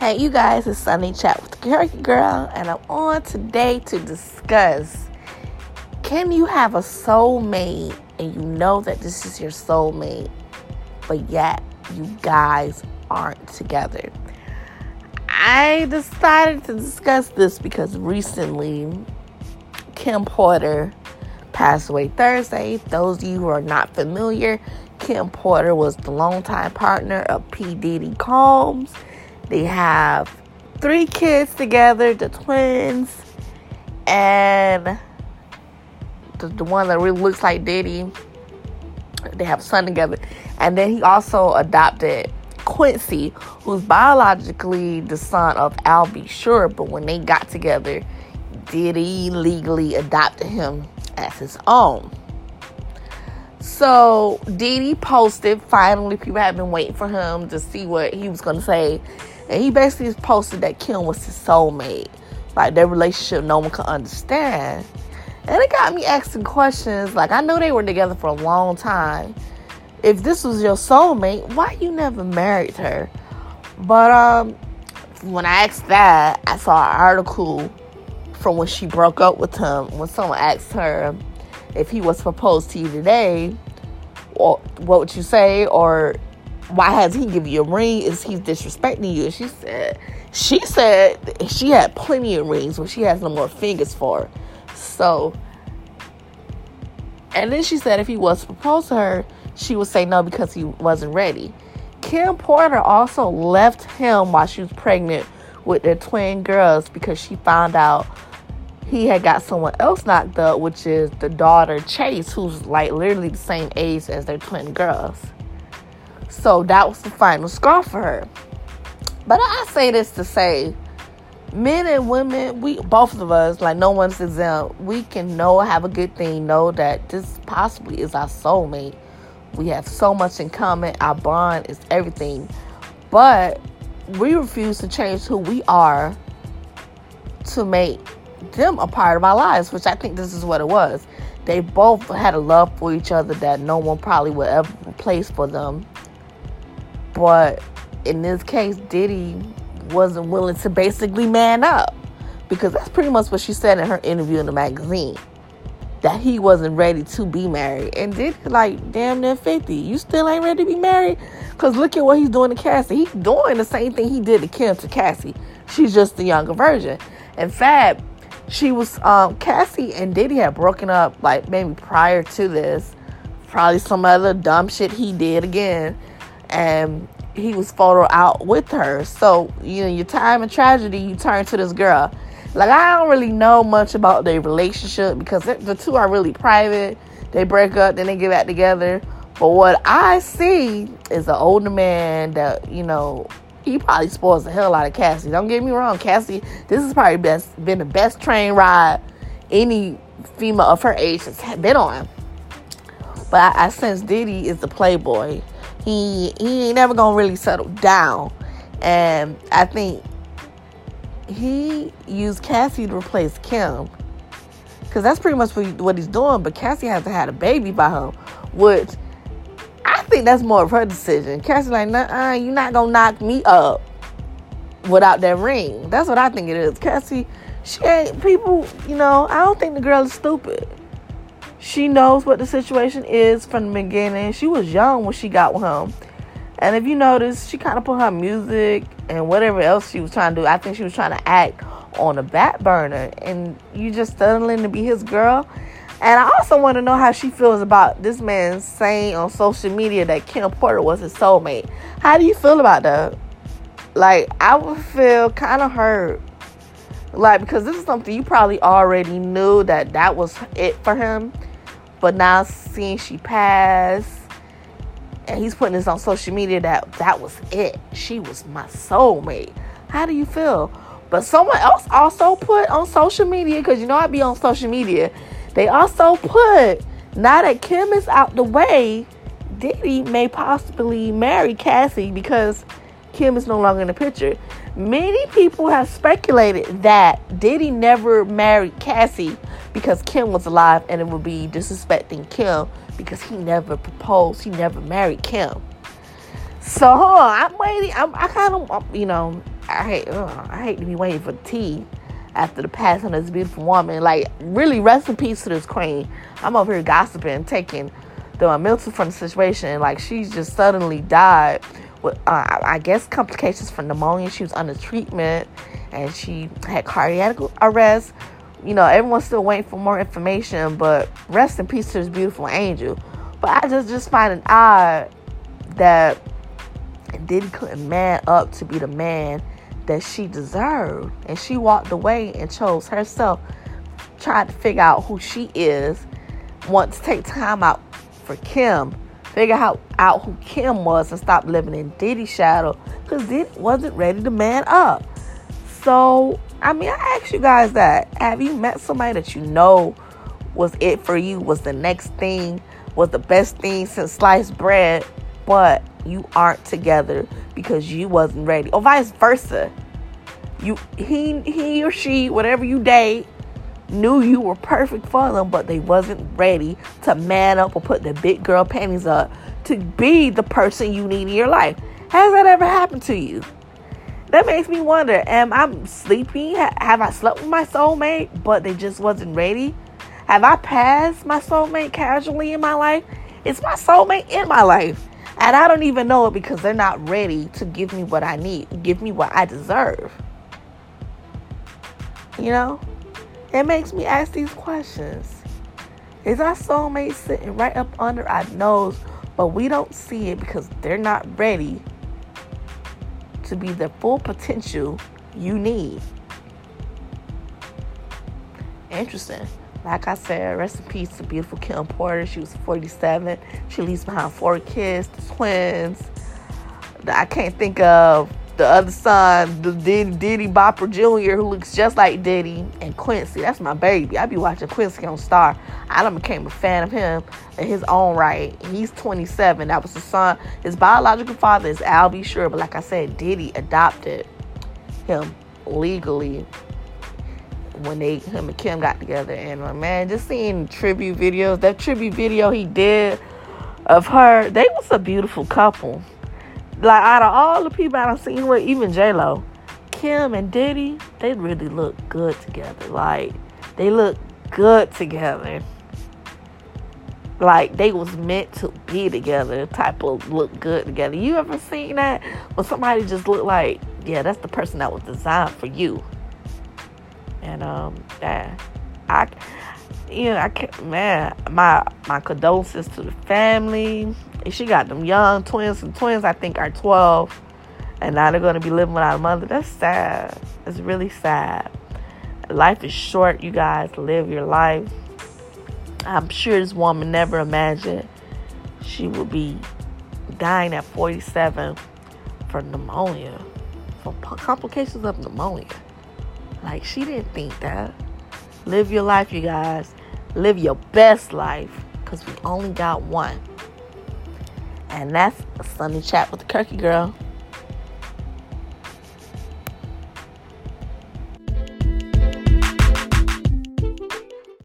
Hey, you guys, it's Sunny Chat with Karaoke Girl, and I'm on today to discuss can you have a soulmate and you know that this is your soulmate, but yet you guys aren't together? I decided to discuss this because recently Kim Porter passed away Thursday. Those of you who are not familiar, Kim Porter was the longtime partner of P. Diddy Combs they have three kids together, the twins, and the, the one that really looks like Diddy. They have a son together. And then he also adopted Quincy, who's biologically the son of Al B. Sure, but when they got together, Diddy legally adopted him as his own. So Diddy posted, finally, people have been waiting for him to see what he was to say and he basically posted that Kim was his soulmate. Like their relationship no one could understand. And it got me asking questions. Like I know they were together for a long time. If this was your soulmate, why you never married her? But um when I asked that, I saw an article from when she broke up with him. When someone asked her if he was proposed to you today, what would you say? Or why has he give you a ring? Is he disrespecting you? And she said, she said she had plenty of rings, but she has no more fingers for. So, and then she said if he was to propose to her, she would say no because he wasn't ready. Kim Porter also left him while she was pregnant with their twin girls because she found out he had got someone else knocked up, which is the daughter Chase, who's like literally the same age as their twin girls. So that was the final straw for her. But I say this to say, men and women, we both of us, like no one's exempt, we can know, have a good thing, know that this possibly is our soulmate. We have so much in common. Our bond is everything. But we refuse to change who we are to make them a part of our lives, which I think this is what it was. They both had a love for each other that no one probably would ever replace for them. But in this case, Diddy wasn't willing to basically man up because that's pretty much what she said in her interview in the magazine that he wasn't ready to be married. And Diddy, like, damn near 50. You still ain't ready to be married? Because look at what he's doing to Cassie. He's doing the same thing he did to Kim to Cassie. She's just the younger version. In fact, she was, um, Cassie and Diddy had broken up, like, maybe prior to this. Probably some other dumb shit he did again and he was photo out with her. So, you know, your time of tragedy, you turn to this girl. Like, I don't really know much about their relationship because the two are really private. They break up, then they get back together. But what I see is an older man that, you know, he probably spoils the hell out of Cassie. Don't get me wrong, Cassie, this has probably best, been the best train ride any female of her age has been on. But I, I sense Diddy is the playboy he he ain't never gonna really settle down. And I think he used Cassie to replace Kim. Cause that's pretty much what he's doing. But Cassie hasn't had a baby by him, which I think that's more of her decision. Cassie like, nah, uh, you're not gonna knock me up without that ring. That's what I think it is. Cassie, she ain't people. You know, I don't think the girl is stupid. She knows what the situation is from the beginning. She was young when she got with him. And if you notice, she kind of put her music and whatever else she was trying to do. I think she was trying to act on a back burner. And you just settling to be his girl. And I also want to know how she feels about this man saying on social media that Kim Porter was his soulmate. How do you feel about that? Like, I would feel kind of hurt. Like, because this is something you probably already knew that that was it for him. But now seeing she passed, and he's putting this on social media that that was it. She was my soulmate. How do you feel? But someone else also put on social media, because you know I'd be on social media. They also put now that Kim is out the way, Diddy may possibly marry Cassie because Kim is no longer in the picture. Many people have speculated that Diddy never married Cassie because Kim was alive and it would be disrespecting Kim because he never proposed, he never married Kim. So I'm waiting. I'm, I kind of, you know, I hate, ugh, I hate to be waiting for tea after the passing of this beautiful woman. Like, really, rest in peace to this queen. I'm over here gossiping, taking the mental from the situation. Like, she's just suddenly died with, uh, I guess, complications from pneumonia. She was under treatment and she had cardiac arrest. You know, everyone's still waiting for more information, but rest in peace to this beautiful angel. But I just just find it odd that Diddy couldn't man up to be the man that she deserved. And she walked away and chose herself, tried to figure out who she is, want to take time out for Kim, figure out, out who Kim was and stop living in Diddy's shadow because Diddy wasn't ready to man up. So, I mean, I ask you guys that. Have you met somebody that you know was it for you, was the next thing, was the best thing since sliced bread, but you aren't together because you wasn't ready, or vice versa. You he he or she, whatever you date, knew you were perfect for them, but they wasn't ready to man up or put the big girl panties up to be the person you need in your life. Has that ever happened to you? That makes me wonder, am I sleepy? Have I slept with my soulmate, but they just wasn't ready? Have I passed my soulmate casually in my life? Is my soulmate in my life. And I don't even know it because they're not ready to give me what I need, give me what I deserve. You know? It makes me ask these questions. Is our soulmate sitting right up under our nose, but we don't see it because they're not ready to be the full potential you need? Interesting. Like I said, rest in peace to beautiful Kim Porter. She was 47. She leaves behind four kids, twins. that I can't think of the other son, the Diddy, Diddy Bopper Jr., who looks just like Diddy, and Quincy. That's my baby. I be watching Quincy on Star. I done became a fan of him in his own right. He's 27. That was the son. His biological father is Al B. Sure, but like I said, Diddy adopted him legally when they him and Kim got together. And uh, man, just seeing tribute videos, that tribute video he did of her, they was a beautiful couple. Like out of all the people I've seen with, even J Lo, Kim and Diddy, they really look good together. Like they look good together. Like they was meant to be together, type of look good together. You ever seen that? When somebody just look like, yeah, that's the person that was designed for you. And um, yeah, I, you know, I can't, man, my my condolences to the family. She got them young twins, and twins I think are twelve, and now they're gonna be living without a mother. That's sad. It's really sad. Life is short, you guys. Live your life. I'm sure this woman never imagined she would be dying at 47 from pneumonia, from complications of pneumonia. Like, she didn't think that. Live your life, you guys. Live your best life because we only got one. And that's a Sunday chat with the Kirky Girl.